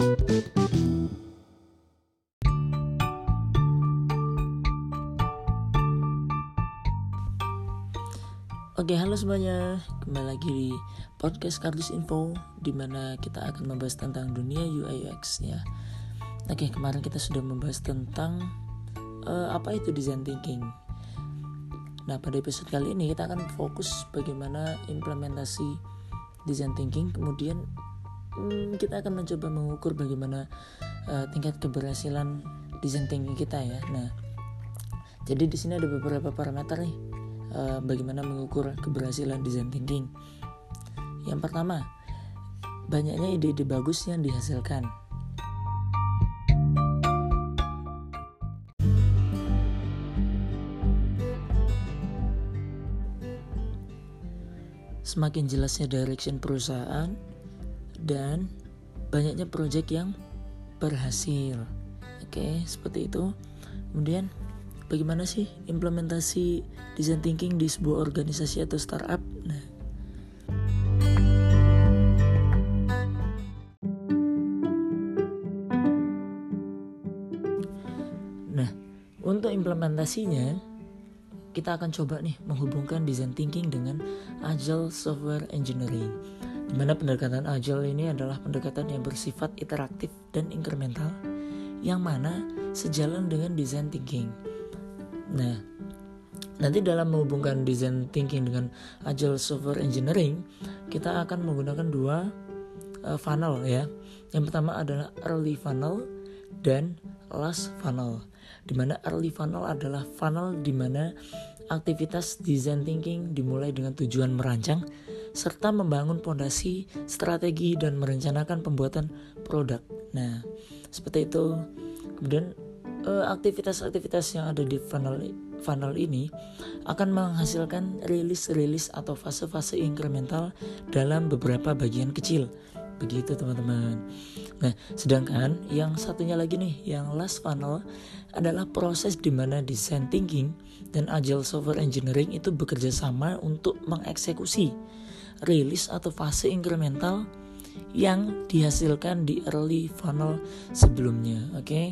Oke, halo semuanya. Kembali lagi di podcast Kardus Info di mana kita akan membahas tentang dunia UI UX ya. Oke, kemarin kita sudah membahas tentang uh, apa itu design thinking. Nah, pada episode kali ini kita akan fokus bagaimana implementasi design thinking, kemudian hmm, kita akan mencoba mengukur bagaimana uh, tingkat keberhasilan design thinking kita ya. Nah, jadi di sini ada beberapa parameter nih uh, bagaimana mengukur keberhasilan design thinking. Yang pertama, banyaknya ide-ide bagus yang dihasilkan. Semakin jelasnya direction perusahaan dan banyaknya proyek yang berhasil. Oke, seperti itu. Kemudian bagaimana sih implementasi design thinking di sebuah organisasi atau startup? Nah, Nah, untuk implementasinya kita akan coba nih menghubungkan design thinking dengan agile software engineering. Di mana pendekatan agile ini adalah pendekatan yang bersifat interaktif dan incremental yang mana sejalan dengan design thinking. Nah, nanti dalam menghubungkan design thinking dengan agile software engineering, kita akan menggunakan dua uh, funnel ya. Yang pertama adalah early funnel dan last funnel. Di mana early funnel adalah funnel di mana aktivitas design thinking dimulai dengan tujuan merancang serta membangun fondasi, strategi dan merencanakan pembuatan produk. Nah, seperti itu. Kemudian Eh, aktivitas-aktivitas yang ada di funnel funnel ini akan menghasilkan rilis-rilis atau fase-fase incremental dalam beberapa bagian kecil. Begitu teman-teman. Nah, sedangkan yang satunya lagi nih, yang last funnel adalah proses di mana design thinking dan agile software engineering itu bekerja sama untuk mengeksekusi rilis atau fase incremental yang dihasilkan di early funnel sebelumnya, oke? Okay?